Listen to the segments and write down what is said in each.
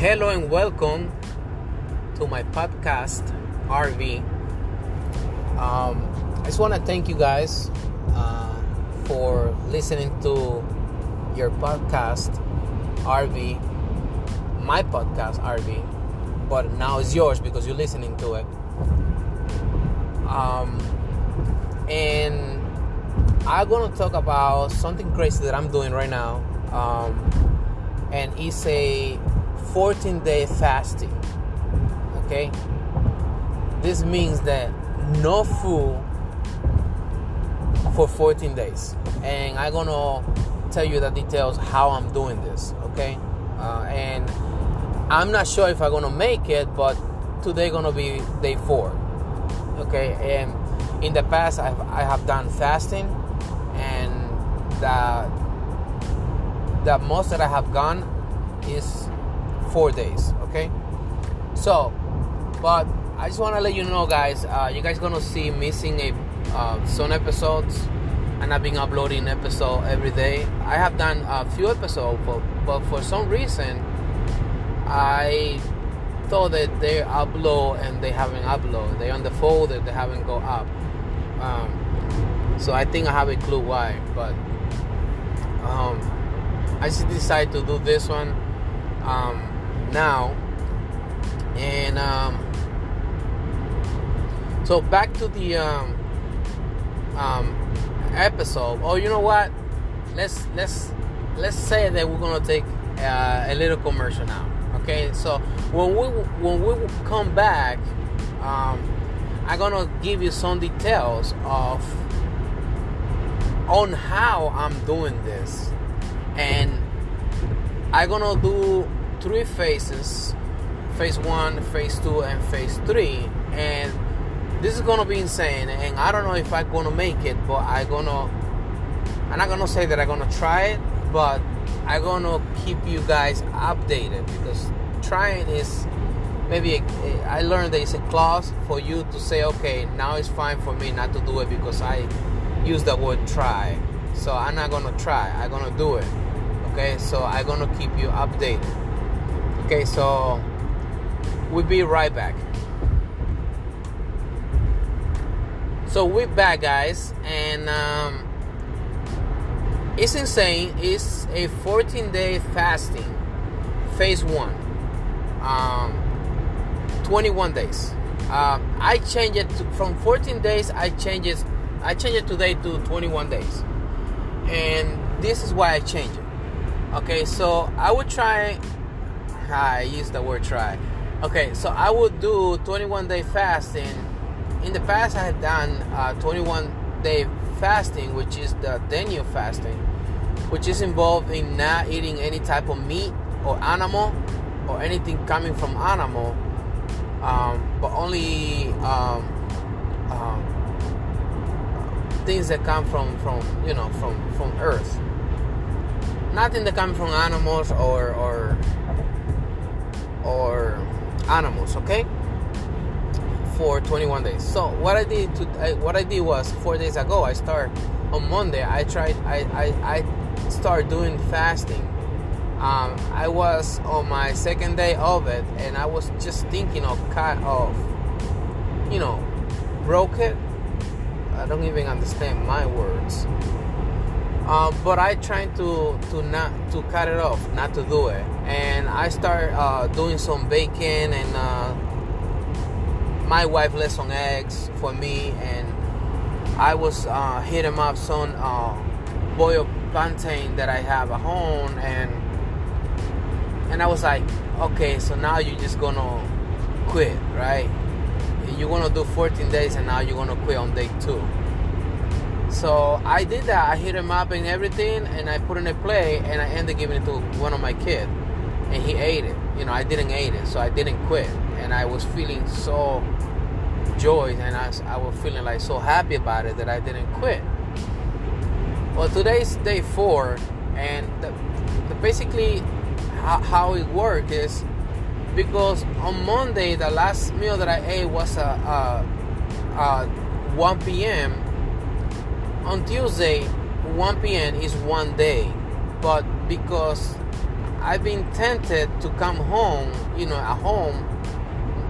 hello and welcome to my podcast, RV. Um, I just want to thank you guys uh, for listening to your podcast, RV, my podcast, RV, but now it's yours because you're listening to it. Um, and I'm gonna talk about something crazy that I'm doing right now, um, and it's a 14 day fasting. Okay, this means that no food for 14 days, and I'm gonna tell you the details how I'm doing this. Okay, uh, and I'm not sure if I'm gonna make it, but today gonna be day four. Okay, and in the past I've, I have done fasting, and the the most that I have gone is four days. Okay, so but I just want to let you know, guys. Uh, you guys gonna see missing a uh, some episodes, and I've been uploading episode every day. I have done a few episodes, but, but for some reason, I thought that they upload and they haven't upload. They on the folder, they haven't go up. Um, so I think I have a clue why, but um, I just decided to do this one um, now, and um, so back to the um, um, episode. Oh, you know what? Let's let's let's say that we're gonna take uh, a little commercial now. Okay, so when we when we come back, um, I'm gonna give you some details of on how I'm doing this, and I'm gonna do three phases: phase one, phase two, and phase three, and this is gonna be insane. And I don't know if I'm gonna make it, but I'm gonna. I'm not gonna say that I'm gonna try it, but I'm gonna keep you guys updated because trying is maybe a, a, I learned that it's a clause for you to say, okay, now it's fine for me not to do it because I use the word try. So I'm not gonna try. I'm gonna do it. Okay, so I'm gonna keep you updated. Okay, so we'll be right back. So we're back, guys, and um, it's insane. It's a 14 day fasting, phase one, um, 21 days. Uh, I changed it to, from 14 days. I changed it. I changed it today to 21 days, and this is why I changed it. Okay, so I would try. I use the word try. Okay, so I would do 21 day fasting in the past I had done uh, 21 day fasting, which is the Daniel fasting, which is involved in not eating any type of meat or animal or anything coming from animal, um, but only um, um, things that come from from you know from from earth. Nothing that comes from animals or or or animals. Okay for 21 days. So what I did to I, what I did was four days ago. I start on Monday. I tried. I I, I start doing fasting. Um, I was on my second day of it, and I was just thinking of cut off. You know, broke it. I don't even understand my words. Uh, but I tried to to not to cut it off, not to do it, and I start uh, doing some baking and uh, my wife left some eggs for me, and I was uh, hitting up some uh, boiled plantain that I have at home, and and I was like, okay, so now you're just gonna quit, right? You're gonna do 14 days, and now you're gonna quit on day two. So I did that. I hit him up and everything, and I put in a play, and I ended giving it to one of my kids, and he ate it. You know, I didn't eat it, so I didn't quit, and I was feeling so joy, and I, I was feeling like so happy about it that I didn't quit. Well, today's day four, and the, the basically how, how it works is because on Monday the last meal that I ate was a, a, a 1 p.m. On Tuesday, 1 p.m. is one day, but because I've been tempted to come home, you know, at home.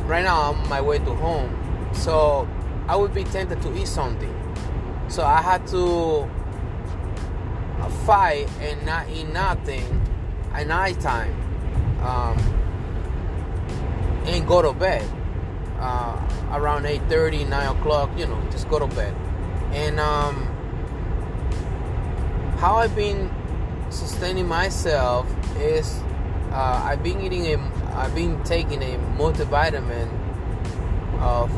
Right now, I'm on my way to home, so I would be tempted to eat something. So I had to fight and not eat nothing at night time um, and go to bed uh, around 8.30 9 o'clock you know just go to bed and um, how i've been sustaining myself is uh, i've been eating a i've been taking a multivitamin of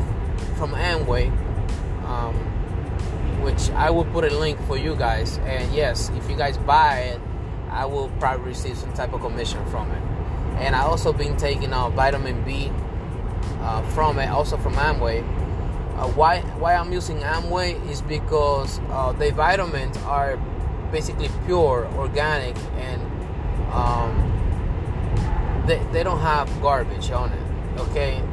from amway um, which i will put a link for you guys and yes if you guys buy it i will probably receive some type of commission from it and I also been taking uh, vitamin B uh, from it, also from Amway. Uh, why why I'm using Amway is because uh, the vitamins are basically pure, organic, and um, they they don't have garbage on it. Okay,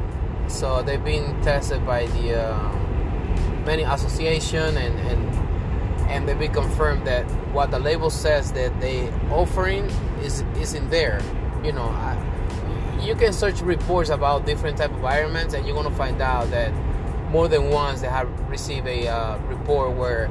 so they've been tested by the uh, many association and and and they've been confirmed that what the label says that they offering is is in there you know, I, you can search reports about different type of environments, and you're gonna find out that more than once they have received a uh, report where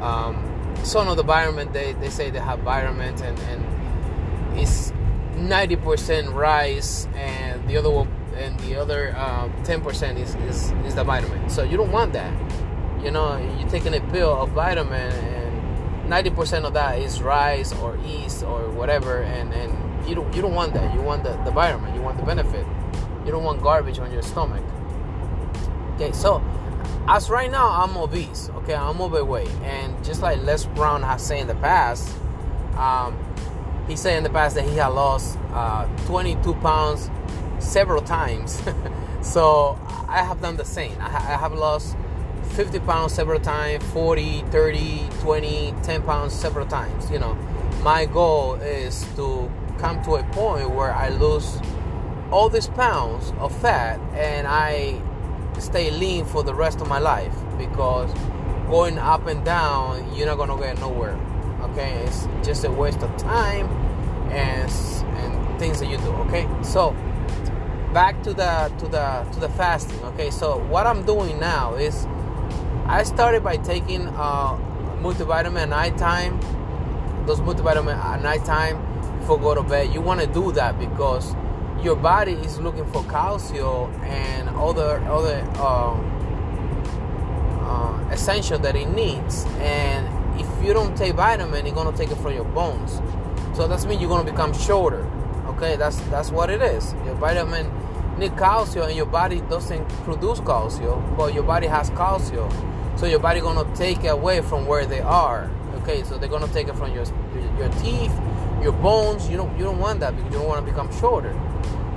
um, some of the environment they, they say they have environment and, and it's 90% rice and the other and the other um, 10% is, is, is the vitamin so you don't want that you know you're taking a pill of vitamin and 90% of that is rice or yeast or whatever and, and you don't you don't want that. You want the, the environment. You want the benefit. You don't want garbage on your stomach. Okay, so as right now I'm obese. Okay, I'm overweight, and just like Les Brown has said in the past, um, he said in the past that he had lost uh, 22 pounds several times. so I have done the same. I, I have lost 50 pounds several times, 40, 30, 20, 10 pounds several times. You know, my goal is to come to a point where I lose all these pounds of fat and I stay lean for the rest of my life because going up and down, you're not gonna get nowhere. Okay, it's just a waste of time and and things that you do. Okay, so back to the to the to the fasting. Okay, so what I'm doing now is I started by taking uh, multivitamin at night nighttime. Those multivitamin at nighttime before go to bed. You want to do that because your body is looking for calcium and other other um, uh, essential that it needs. And if you don't take vitamin, it's gonna take it from your bones. So that's mean you're gonna become shorter. Okay, that's that's what it is. Your vitamin need calcium, and your body doesn't produce calcium, but your body has calcium. So your body gonna take it away from where they are. Okay, so they're gonna take it from your your teeth your bones. You don't you don't want that because you don't want to become shorter.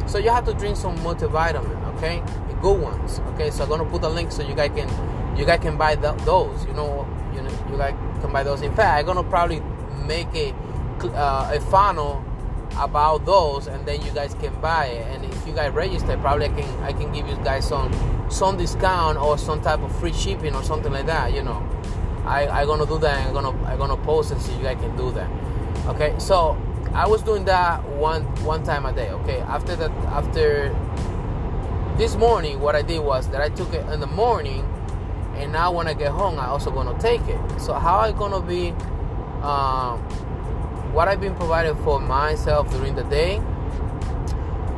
So you have to drink some multivitamin, okay? Good ones, okay? So I'm gonna put a link so you guys can you guys can buy the, those. You know, you know, you guys can buy those. In fact, I'm gonna probably make a uh, a funnel about those, and then you guys can buy it. And if you guys register, probably I can I can give you guys some some discount or some type of free shipping or something like that. You know, I I gonna do that. I'm gonna I'm gonna post it so you guys can do that. Okay, so I was doing that one one time a day. Okay, after that, after this morning, what I did was that I took it in the morning, and now when I get home, I also gonna take it. So how I gonna be? Um, what I've been provided for myself during the day: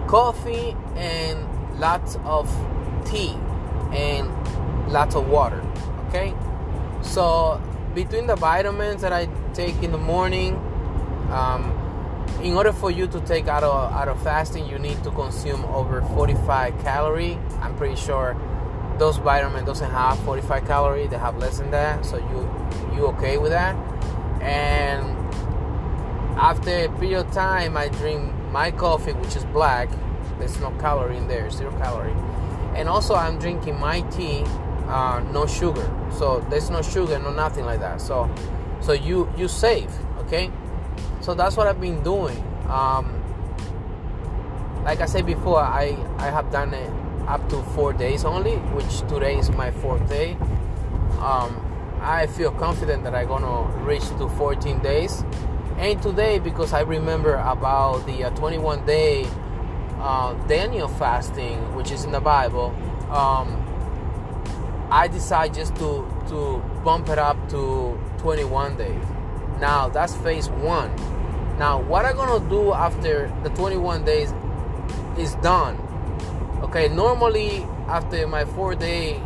coffee and lots of tea and lots of water. Okay, so between the vitamins that I take in the morning um, in order for you to take out of out of fasting, you need to consume over 45 calorie. I'm pretty sure those vitamins doesn't have 45 calorie; they have less than that. So you you okay with that? And after a period of time, I drink my coffee, which is black. There's no calorie in there, zero calorie. And also, I'm drinking my tea, uh, no sugar. So there's no sugar, no nothing like that. So so you you save, okay? So that's what I've been doing. Um, like I said before, I I have done it up to four days only, which today is my fourth day. Um, I feel confident that I'm gonna reach to 14 days, And today, because I remember about the uh, 21 day uh, Daniel fasting, which is in the Bible, um, I decide just to to bump it up to 21 days. Now that's phase one. Now what I'm gonna do after the 21 days is done. Okay, normally after my four day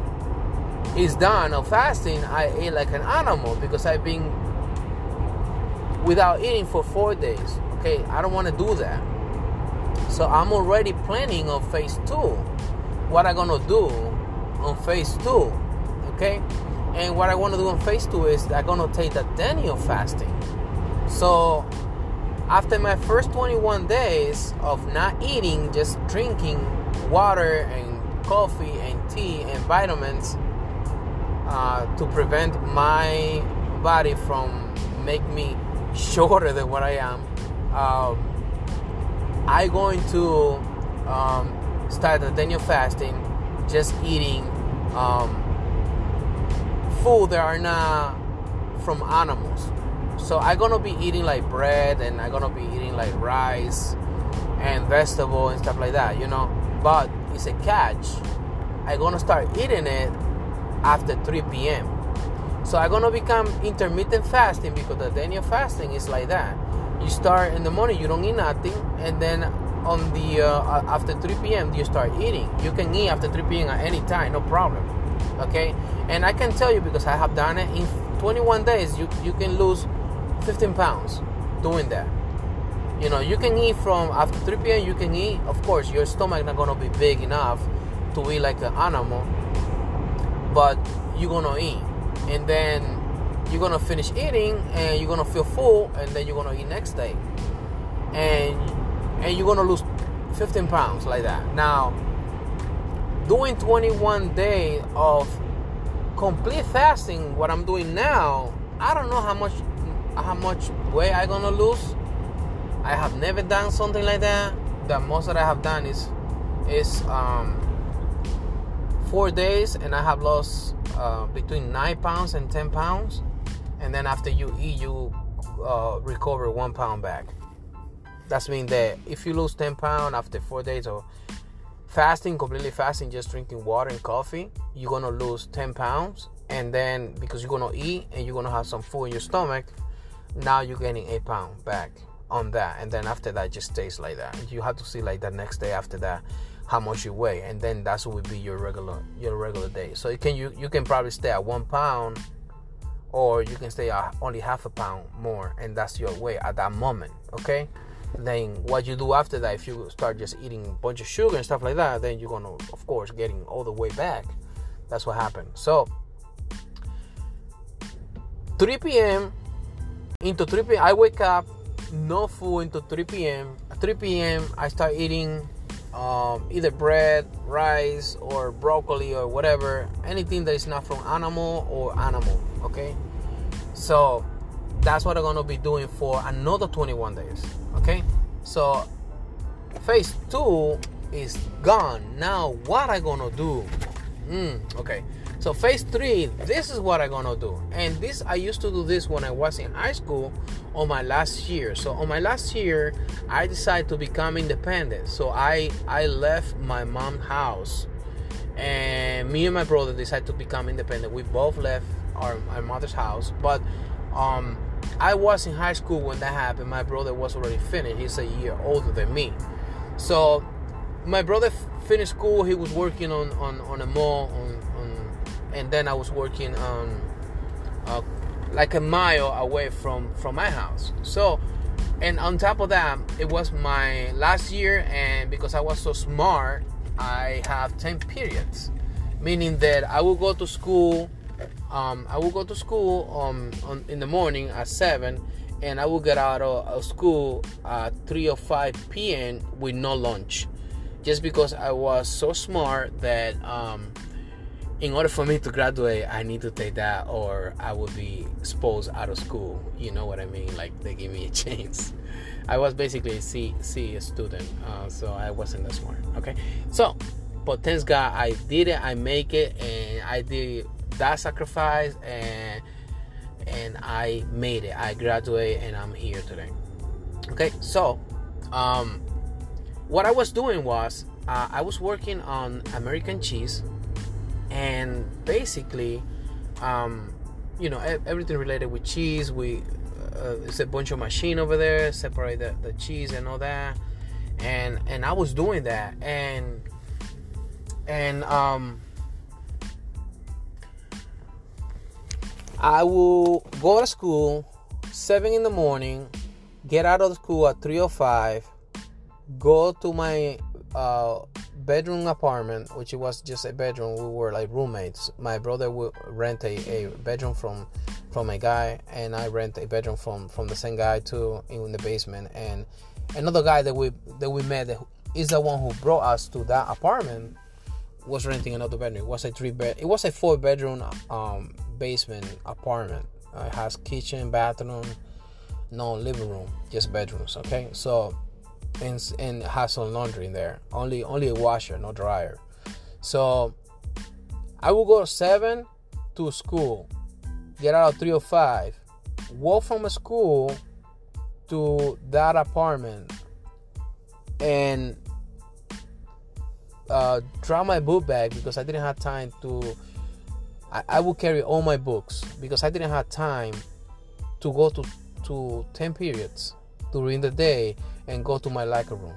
is done of fasting, I eat like an animal because I've been without eating for four days. Okay, I don't want to do that. So I'm already planning on phase two. What I'm gonna do on phase two, okay? And what I want to do on phase two is I'm gonna take the Daniel fasting. So after my first 21 days of not eating, just drinking water and coffee and tea and vitamins uh, to prevent my body from make me shorter than what I am. Um, I going to um, start the Daniel fasting, just eating um, food that are not from animals. So I'm gonna be eating like bread and I'm gonna be eating like rice and vegetable and stuff like that, you know. But it's a catch. I'm gonna start eating it after 3 p.m. So I'm gonna become intermittent fasting because the Daniel fasting is like that you start in the morning you don't eat nothing and then on the uh, after 3 p.m you start eating you can eat after 3 p.m at any time no problem okay? And i can tell you because i have done it in 21 days you, you can lose 15 pounds doing that. You know you can eat from after 3 p.m you can eat of course your stomach not gonna be big enough to eat like an animal but you're gonna eat. And then you're gonna finish eating and you're gonna feel full and then you're gonna eat next day. And and you're gonna lose 15 pounds like that. Now doing 21 days of complete fasting what i'm doing now i don't know how much how much weight i'm gonna lose. I have never done something like that. The most that i have done is is um four days and i have lost uh, between 9 pounds and 10 pounds. And then after you eat, you uh, recover one pound back. That's mean that if you lose 10 pounds after four days of fasting, completely fasting, just drinking water and coffee, you're gonna lose 10 pounds. And then because you're gonna eat and you're gonna have some food in your stomach, now you're getting eight pounds back on that. And then after that, just stays like that. You have to see like the next day after that how much you weigh, and then that's what would be your regular your regular day. So you can you you can probably stay at one pound or you can stay at only half a pound more and that's your weight at that moment okay then what you do after that if you start just eating a bunch of sugar and stuff like that then you're gonna of course getting all the way back. That's what happened. So 3 p.m into 3 p.m i wake up no food into 3 p.m at 3 p.m i start eating um, either bread rice or broccoli or whatever. Anything that is not from animal or animal okay? So that's what i'm gonna be doing for another 21 days okay? So phase two is gone. Now what i gonna do? Mm, okay. So phase three this is what i'm gonna do. And this i used to do this when i was in high school on my last year. So on my last year i decided to become independent. So i i left my mom's house. And me and my brother decided to become independent. We both left our, our mother's house. But um, I was in high school when that happened. My brother was already finished. He's a year older than me. So my brother finished school. He was working on, on, on a mall, on, on, and then I was working on uh, like a mile away from, from my house. So, and on top of that, it was my last year, and because I was so smart, I have 10 periods, meaning that I will go to school um, I will go to school um, on, in the morning at 7 and I will get out of, of school at 3 or 5 p.m. with no lunch. Just because I was so smart that um, in order for me to graduate, I need to take that or I would be exposed out of school. You know what I mean? Like they give me a chance. I was basically a C, C student, uh, so I wasn't that smart. Okay, so but thanks God I did it. I make it, and I did that sacrifice and and I made it. I graduated and I'm here today. Okay, so um, what I was doing was uh, I was working on American cheese, and basically, um, you know, everything related with cheese. We uh, it's a bunch of machine over there, separate the, the cheese and all that, and and I was doing that, and and um, I will go to school seven in the morning, get out of school at three or five, go to my uh, bedroom apartment, which was just a bedroom. We were like roommates. My brother would rent a, a bedroom from from a guy, and I rent a bedroom from from the same guy too in the basement. And another guy that we that we met is the one who brought us to that apartment was renting another bedroom. It was a three bed. It was a four bedroom um, basement apartment. Uh, it has kitchen, bathroom, no living room, just bedrooms. Okay, so and and has some laundry in there. Only only a washer, no dryer. So I will go seven to school, get out three or five, walk from school to that apartment, and uh, drop my book bag because I didn't have time to. I, I would carry all my books because I didn't have time to go to to ten periods during the day and go to my locker room.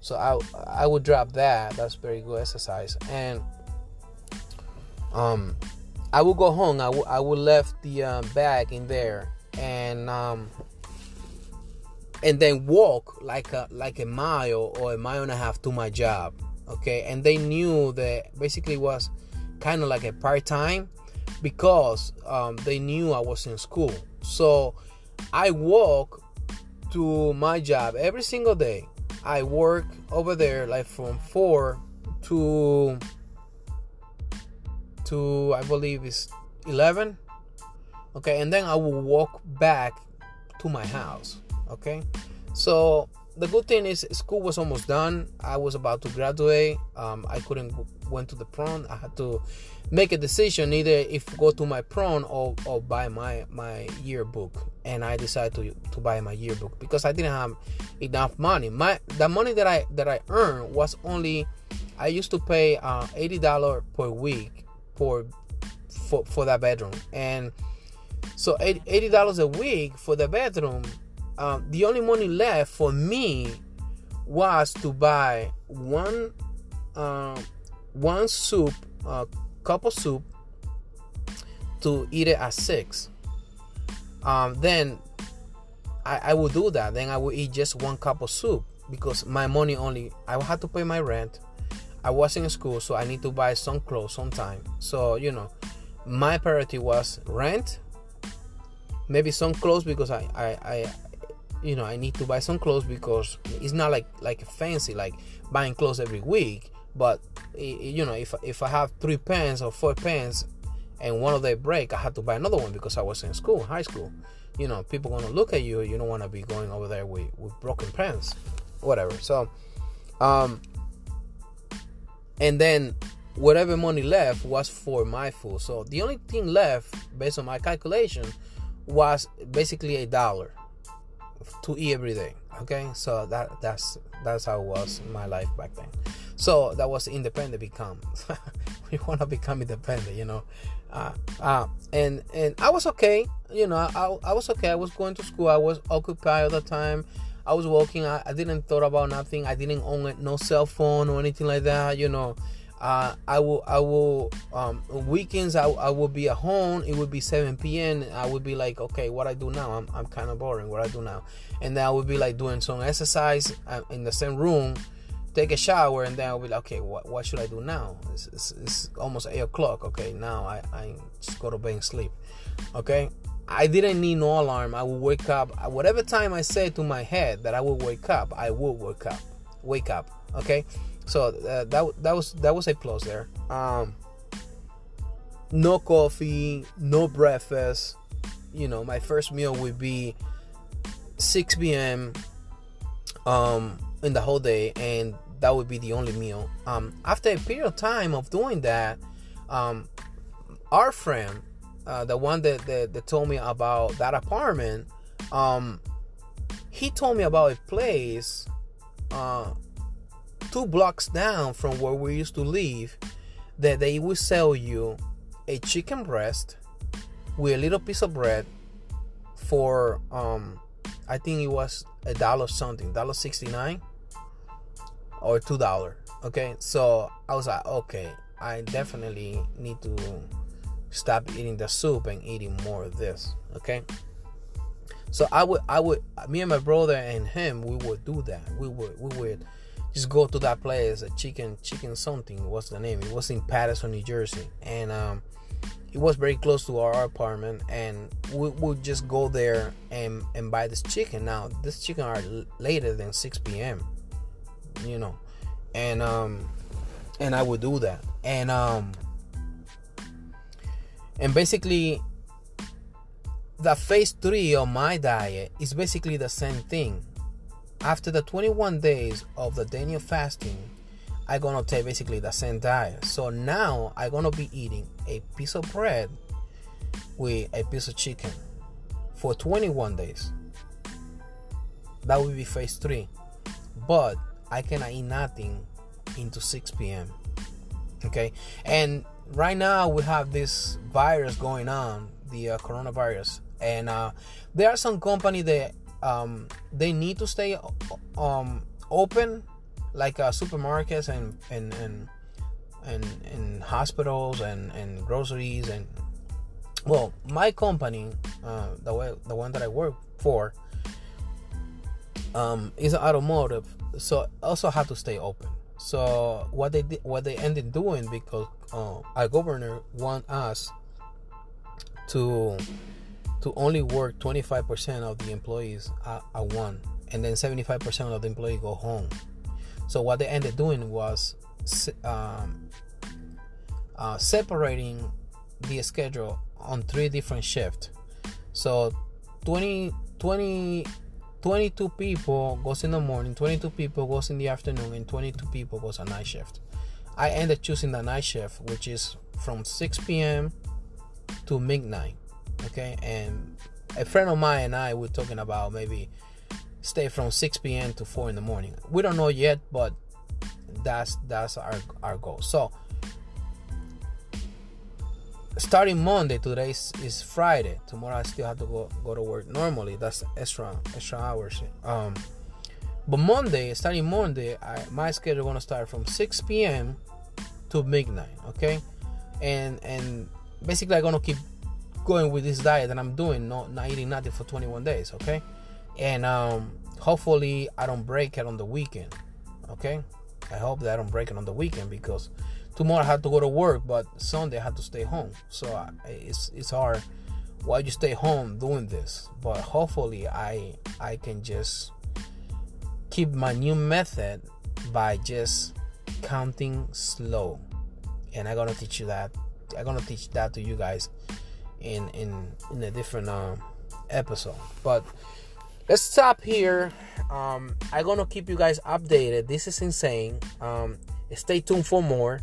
So I I would drop that. That's very good exercise. And um, I will go home. I will I will left the um, bag in there and um, and then walk like a like a mile or a mile and a half to my job. Okay, and they knew that basically was kind of like a part time because um, they knew I was in school. So I walk to my job every single day. I work over there like from 4 to to I believe it's 11. Okay, and then I will walk back to my house. Okay? So the good thing is school was almost done. I was about to graduate. Um, I couldn't went to the prom. I had to make a decision either if go to my prom or, or buy my my yearbook. And I decided to to buy my yearbook because I didn't have enough money. My the money that I that I earned was only I used to pay uh, eighty dollar per week for for for that bedroom and so eighty dollars a week for the bedroom um, the only money left for me was to buy one uh, one soup, uh, cup of soup, to eat it at six. Um, then I, I would do that. Then I would eat just one cup of soup because my money only I had to pay my rent. I was in school, so I need to buy some clothes sometime. So you know, my priority was rent, maybe some clothes because I I, I you know i need to buy some clothes because it's not like like fancy like buying clothes every week but you know if, if i have three pants or four pants and one of them break i have to buy another one because i was in school high school. You know people gonna look at you you don't want to be going over there with, with broken pants whatever. So um and then whatever money left was for my food. So the only thing left based on my calculation was basically a dollar to eat every day okay? So that that's that's how it was my life back then. So that was independent become. We want to become independent you know? Uh, uh, and and i was okay you know I, I was okay. I was going to school. I was occupied all the time. I was working. I, I didn't thought about nothing. I didn't own it, no cell phone or anything like that you know uh, I will I will um, weekends I, I will be at home. It would be 7 p.m I would be like okay what I do now? I'm, I'm kind of boring. What I do now? And then I would be like doing some exercise uh, in the same room take a shower and then I'll be like okay what, what should I do now? It's, it's, it's almost 8 o'clock. Okay now I, I just go to bed and sleep. Okay? I didn't need no alarm. I would wake up. Whatever time I say to my head that I would wake up I would wake up. Wake up. Okay so uh, that that was that was a plus there. Um, no coffee, no breakfast. You know, my first meal would be 6 p.m. Um, in the whole day, and that would be the only meal. Um, after a period of time of doing that, um, our friend, uh, the one that, that, that told me about that apartment, um, he told me about a place uh, two blocks down from where we used to live that they will sell you a chicken breast with a little piece of bread for um I think it was a dollar something, dollar sixty nine or two dollar. Okay, so I was like, okay, I definitely need to stop eating the soup and eating more of this. Okay. So I would, I would, me and my brother and him, we would do that. We would, we would just go to that place, a chicken, chicken something. What's the name? It was in Paterson, New Jersey, and um, it was very close to our apartment. And we would just go there and and buy this chicken. Now this chicken are later than 6 p.m. You know, and um, and I would do that, and um, and basically the phase three of my diet is basically the same thing. After the 21 days of the Daniel fasting, I'm gonna take basically the same diet. So now I'm gonna be eating a piece of bread with a piece of chicken for 21 days. That will be phase three. But I cannot eat nothing into 6 p.m. Okay, and right now we have this virus going on, the uh, coronavirus, and uh, there are some company that um, they need to stay um, open like uh, supermarkets and and and and, and hospitals and, and groceries and well my company uh, the way the one that I work for um, is automotive so also have to stay open. So what they did, what they ended doing because uh, our governor want us to to only work 25% of the employees at, at one and then 75% of the employees go home. So what they ended doing was um, uh, separating the schedule on three different shifts. So 20 20 22 people goes in the morning 22 people goes in the afternoon and 22 people goes on night shift. I ended choosing the night shift which is from 6 p.m to midnight okay? And a friend of mine and i were talking about maybe stay from 6 p.m to 4 in the morning. We don't know yet but that's that's our our goal. So starting monday today is, is friday. Tomorrow i still have to go go to work normally. That's extra extra hours. Um but monday starting monday I, my schedule gonna start from 6 p.m to midnight okay? And and basically i'm gonna keep going with this diet that I'm doing, not not eating nothing for 21 days, okay? And um, hopefully I don't break it on the weekend, okay? I hope that I don't break it on the weekend because tomorrow I have to go to work, but Sunday I have to stay home. So I, it's it's hard. Why you stay home doing this? But hopefully I I can just keep my new method by just counting slow, and I'm gonna teach you that. I'm gonna teach that to you guys in in in a different um, episode. But let's stop here. Um, I'm gonna keep you guys updated. This is insane. Um, stay tuned for more,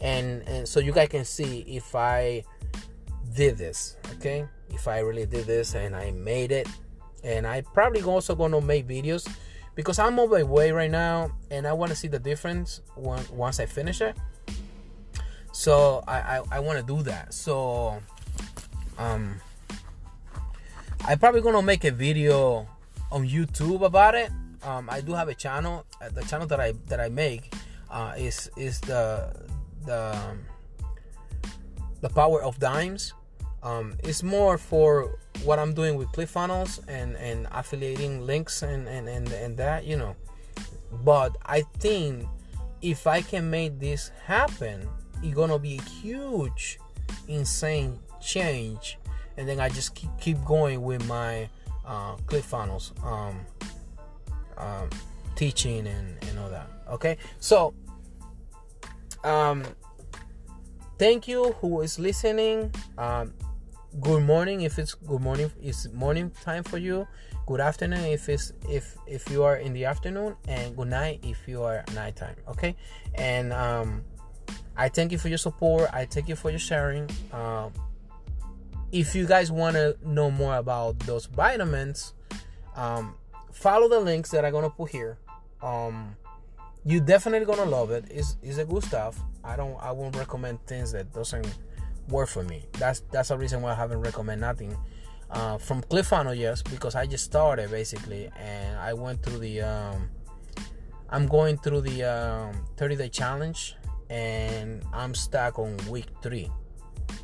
and and so you guys can see if I did this. Okay, if I really did this and I made it, and I probably also gonna make videos because I'm on my way right now, and I want to see the difference when, once I finish it. So I I, I want to do that. So um i probably gonna make a video on youtube about it. Um i do have a channel. Uh, the channel that i that i make uh is is the the um, the power of dimes. Um it's more for what i'm doing with ClickFunnels and and affiliating links and and and, and that you know. But i think if i can make this happen it's gonna be a huge insane change and then I just keep, keep going with my uh, ClickFunnels um, um, teaching and, and all that. Okay, so um, thank you who is listening. Um, good morning if it's good morning. It's morning time for you. Good afternoon if it's if if you are in the afternoon, and good night if you are nighttime. Okay, and um, I thank you for your support. I thank you for your sharing. Uh, if you guys want to know more about those vitamins, um, follow the links that I'm gonna put here. Um, you definitely gonna love it. It's, it's a good stuff. I don't I won't recommend things that doesn't work for me. That's that's a reason why I haven't recommend nothing. Uh, from ClickFunnels, yes, because I just started basically, and I went through the. Um, I'm going through the um, 30 day challenge, and I'm stuck on week three.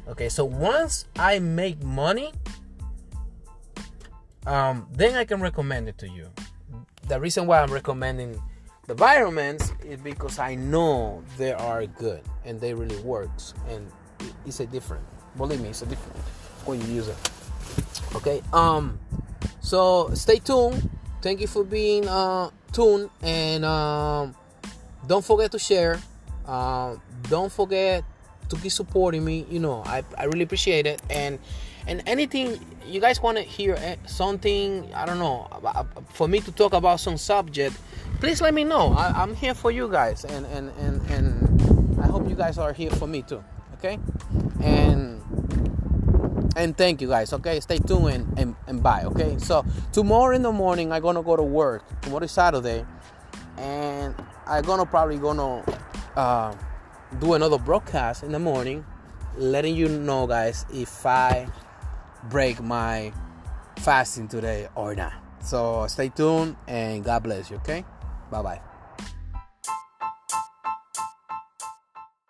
Okay, so once I make money, um, then I can recommend it to you. The reason why I'm recommending the vitamins is because I know they are good and they really works and it's a different. Believe me, it's a different when you use it. Okay. Um. So stay tuned. Thank you for being uh tuned and um, don't forget to share. Uh, don't forget to keep supporting me. You know, I, I really appreciate it. And and anything you guys want to hear eh, something I don't know for me to talk about some subject, please let me know. I, am here for you guys, and and and and I hope you guys are here for me too. Okay, and and thank you guys okay stay tuned and, and, and bye okay so tomorrow in the morning i'm gonna go to work tomorrow is saturday and i'm gonna probably gonna uh, do another broadcast in the morning letting you know guys if i break my fasting today or not. So stay tuned and god bless you okay? Bye bye